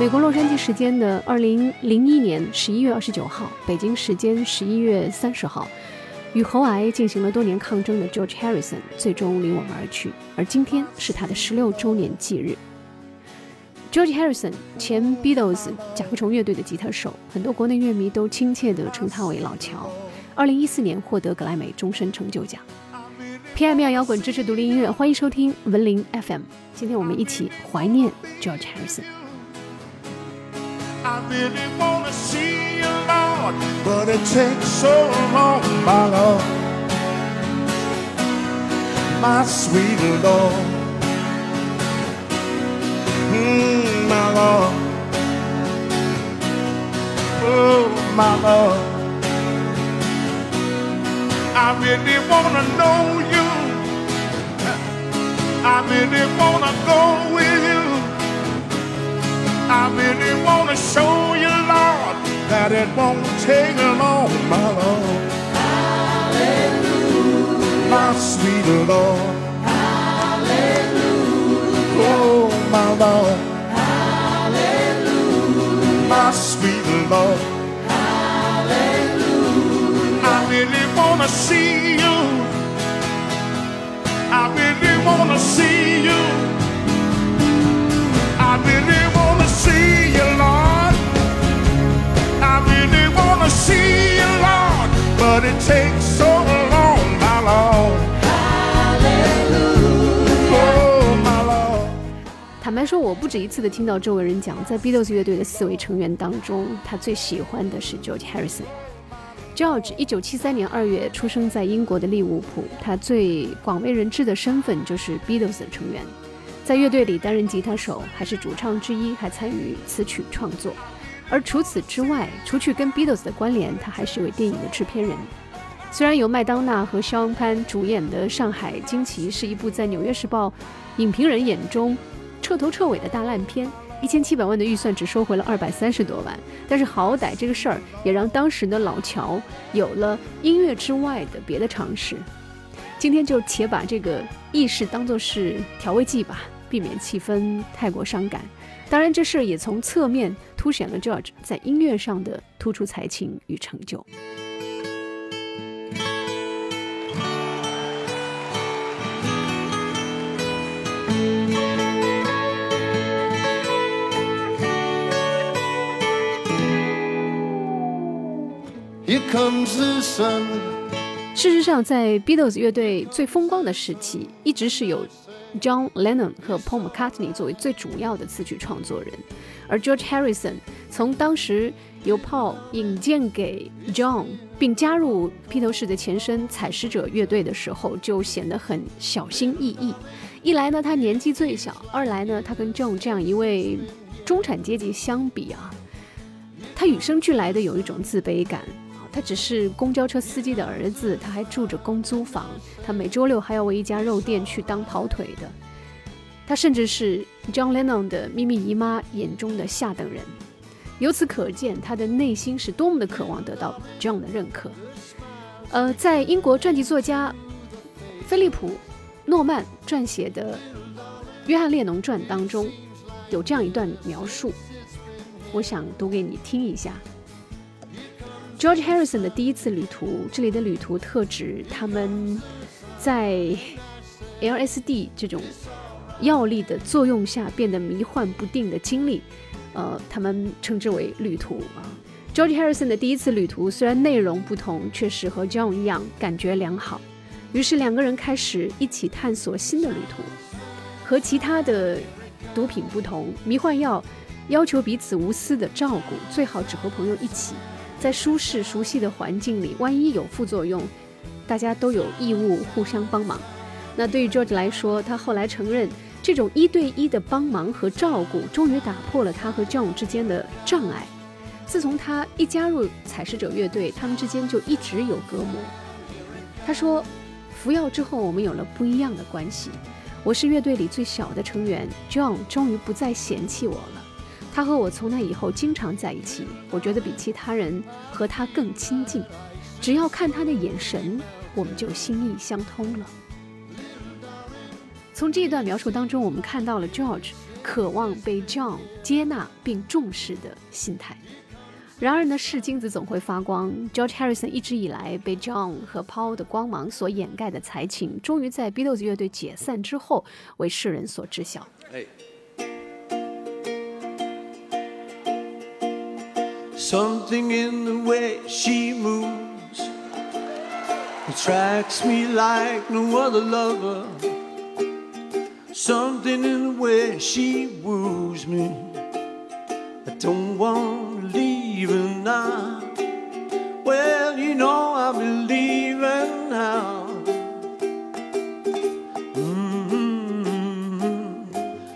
美国洛杉矶时间的二零零一年十一月二十九号，北京时间十一月三十号，与喉癌进行了多年抗争的 George Harrison 最终离我们而去，而今天是他的十六周年忌日。George Harrison，前 Beatles 甲壳虫乐队的吉他手，很多国内乐迷都亲切地称他为老乔。二零一四年获得格莱美终身成就奖。P.M.R 摇滚，支持独立音乐，欢迎收听文林 FM。今天我们一起怀念 George Harrison。I really wanna see you, Lord, but it takes so long, my Lord, my sweet Lord, mm, my Lord, oh my Lord. I really wanna know you. I really wanna go with you. I really wanna show you, Lord, that it won't take long, my Lord. My sweet Lord. Hallelujah. Oh, my Lord. Hallelujah. My sweet Lord. Hallelujah. I really wanna see 坦白说，我不止一次的听到周围人讲，在 Beatles 乐队的四位成员当中，他最喜欢的是 George Harrison。George 一九七三年二月出生在英国的利物浦，他最广为人知的身份就是 Beatles 的成员，在乐队里担任吉他手，还是主唱之一，还参与词曲创作。而除此之外，除去跟 Beatles 的关联，他还是一位电影的制片人。虽然由麦当娜和肖恩潘主演的《上海惊奇》是一部在《纽约时报》影评人眼中彻头彻尾的大烂片，一千七百万的预算只收回了二百三十多万，但是好歹这个事儿也让当时的老乔有了音乐之外的别的尝试。今天就且把这个轶事当作是调味剂吧，避免气氛太过伤感。当然，这事也从侧面凸显了 George 在音乐上的突出才情与成就。Here comes the sun. 事实上，在 Beatles 乐队最风光的时期，一直是有 John Lennon 和 Paul McCartney 作为最主要的词曲创作人，而 George Harrison 从当时由 Paul 引荐给 John，并加入披头士的前身采石者乐队的时候，就显得很小心翼翼。一来呢，他年纪最小；二来呢，他跟 John 这样一位中产阶级相比啊，他与生俱来的有一种自卑感。他只是公交车司机的儿子，他还住着公租房，他每周六还要为一家肉店去当跑腿的。他甚至是 John Lennon 的秘密姨妈眼中的下等人。由此可见，他的内心是多么的渴望得到 John 的认可。呃，在英国传记作家菲利普·诺曼撰写的《约翰列侬传》当中，有这样一段描述，我想读给你听一下。George Harrison 的第一次旅途，这里的旅途特指他们在 LSD 这种药力的作用下变得迷幻不定的经历，呃，他们称之为旅途啊。George Harrison 的第一次旅途虽然内容不同，却是和 John 一样感觉良好。于是两个人开始一起探索新的旅途。和其他的毒品不同，迷幻药要求彼此无私的照顾，最好只和朋友一起。在舒适熟悉的环境里，万一有副作用，大家都有义务互相帮忙。那对于 George 来说，他后来承认，这种一对一的帮忙和照顾，终于打破了他和 John 之间的障碍。自从他一加入采石者乐队，他们之间就一直有隔膜。他说，服药之后，我们有了不一样的关系。我是乐队里最小的成员，John 终于不再嫌弃我了。他和我从那以后经常在一起，我觉得比其他人和他更亲近。只要看他的眼神，我们就心意相通了。从这段描述当中，我们看到了 George 渴望被 John 接纳并重视的心态。然而呢，是金子总会发光。George Harrison 一直以来被 John 和 Paul 的光芒所掩盖的才情，终于在 Beatles 乐队解散之后为世人所知晓。哎 Something in the way she moves attracts me like no other lover. Something in the way she woos me. I don't want to leave her now. Well, you know I'll be leaving now. Mm-hmm.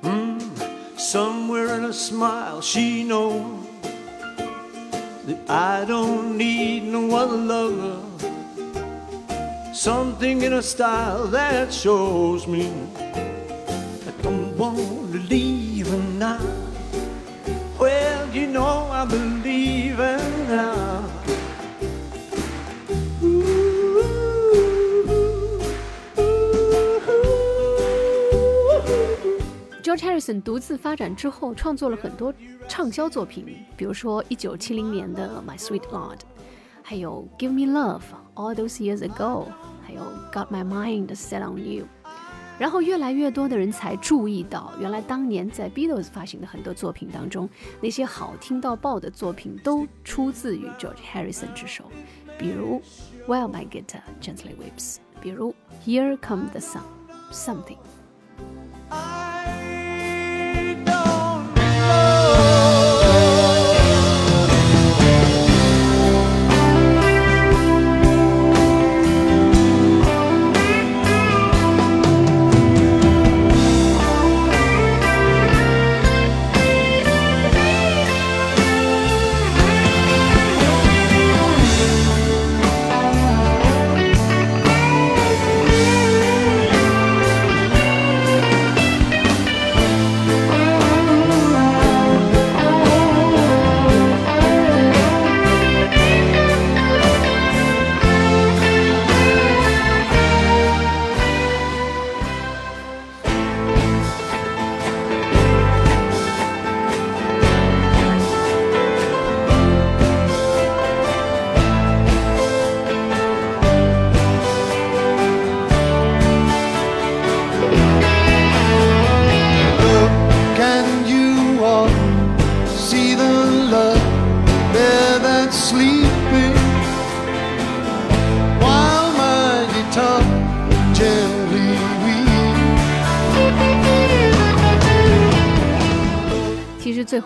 Mm-hmm. Somewhere in a smile, she knows I don't need no other lover. Something in her style that shows me I don't want to leave her now. Well, you know I believe her now. Harrison 独自发展之后，创作了很多畅销作品，比如说1970年的《My Sweet Lord》，还有《Give Me Love》，All Those Years Ago，还有《Got My Mind Set on You》。然后越来越多的人才注意到，原来当年在 Beatles 发行的很多作品当中，那些好听到爆的作品都出自于 George Harrison 之手，比如《While My Guitar Gently Weeps》，比如《Here Come the Sun》，Something。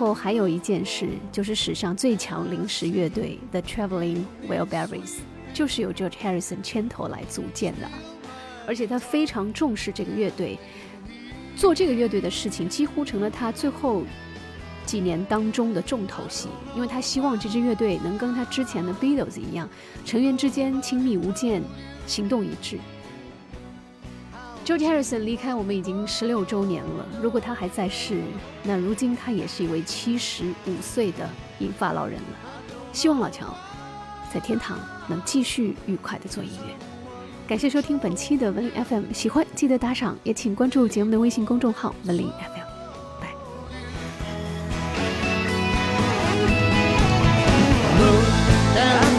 后还有一件事，就是史上最强临时乐队 The Traveling Wilburys，就是由 George Harrison 牵头来组建的，而且他非常重视这个乐队，做这个乐队的事情几乎成了他最后几年当中的重头戏，因为他希望这支乐队能跟他之前的 Beatles 一样，成员之间亲密无间，行动一致。george harrison 离开我们已经十六周年了如果他还在世那如今他也是一位七十五岁的银发老人了。希望老乔在天堂能继续愉快的做音乐。感谢收听本期的文理 fm 喜欢记得打赏也请关注节目的微信公众号文理 fm 拜。